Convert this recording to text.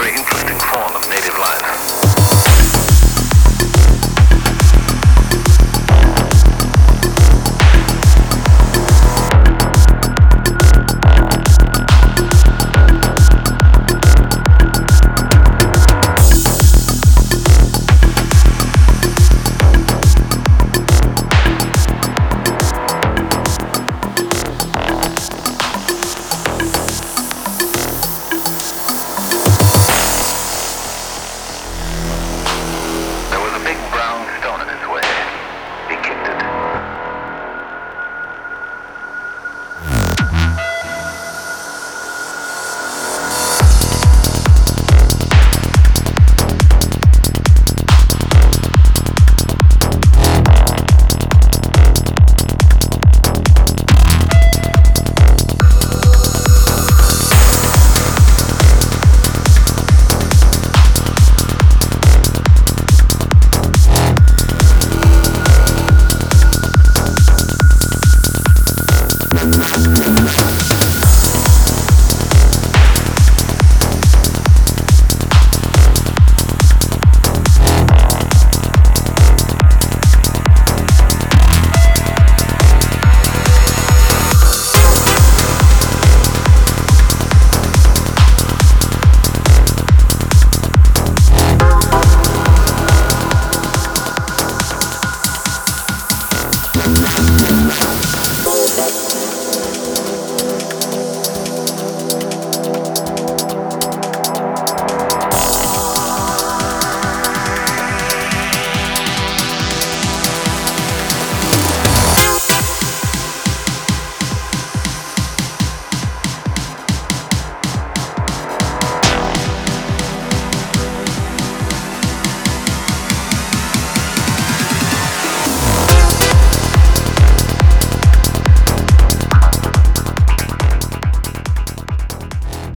very interesting form of native life.